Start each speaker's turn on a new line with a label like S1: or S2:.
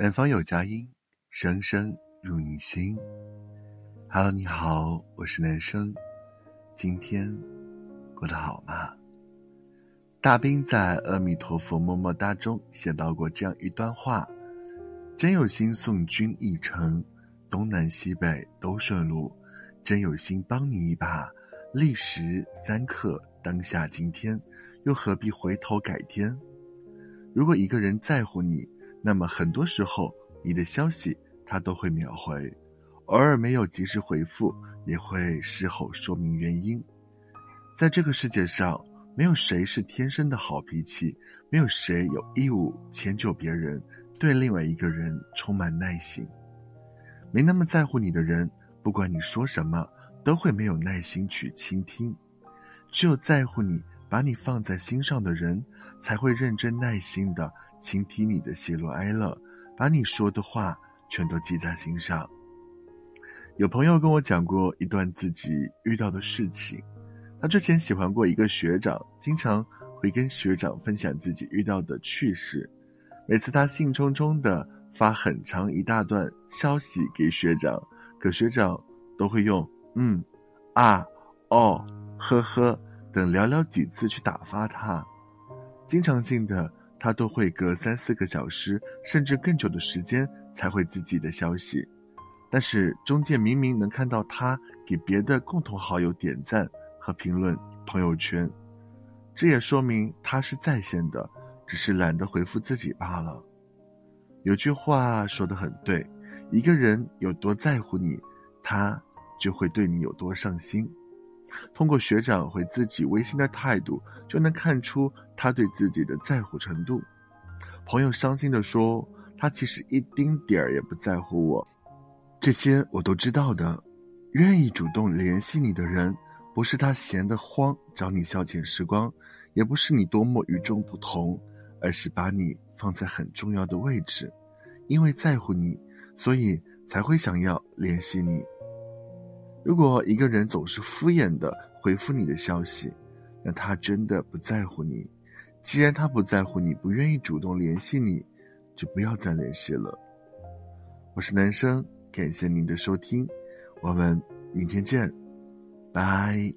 S1: 南方有佳音，声声入你心。Hello，你好，我是男生，今天过得好吗？大兵在《阿弥陀佛么么哒》中写到过这样一段话：真有心送君一程，东南西北都顺路；真有心帮你一把，历时三刻当下今天，又何必回头改天？如果一个人在乎你，那么很多时候你的消息他都会秒回，偶尔没有及时回复，也会事后说明原因。在这个世界上，没有谁是天生的好脾气，没有谁有义务迁就别人，对另外一个人充满耐心。没那么在乎你的人，不管你说什么，都会没有耐心去倾听。只有在乎你，把你放在心上的人，才会认真耐心的。倾听你的喜怒哀乐，把你说的话全都记在心上。有朋友跟我讲过一段自己遇到的事情，他之前喜欢过一个学长，经常会跟学长分享自己遇到的趣事。每次他兴冲冲的发很长一大段消息给学长，可学长都会用“嗯”“啊”“哦”“呵呵”等寥寥几字去打发他，经常性的。他都会隔三四个小时，甚至更久的时间才回自己的消息，但是中介明明能看到他给别的共同好友点赞和评论朋友圈，这也说明他是在线的，只是懒得回复自己罢了。有句话说的很对，一个人有多在乎你，他就会对你有多上心。通过学长回自己微信的态度，就能看出他对自己的在乎程度。朋友伤心的说：“他其实一丁点儿也不在乎我，这些我都知道的。愿意主动联系你的人，不是他闲得慌找你消遣时光，也不是你多么与众不同，而是把你放在很重要的位置，因为在乎你，所以才会想要联系你。”如果一个人总是敷衍的回复你的消息，那他真的不在乎你。既然他不在乎你，不愿意主动联系你，就不要再联系了。我是男生，感谢您的收听，我们明天见，拜。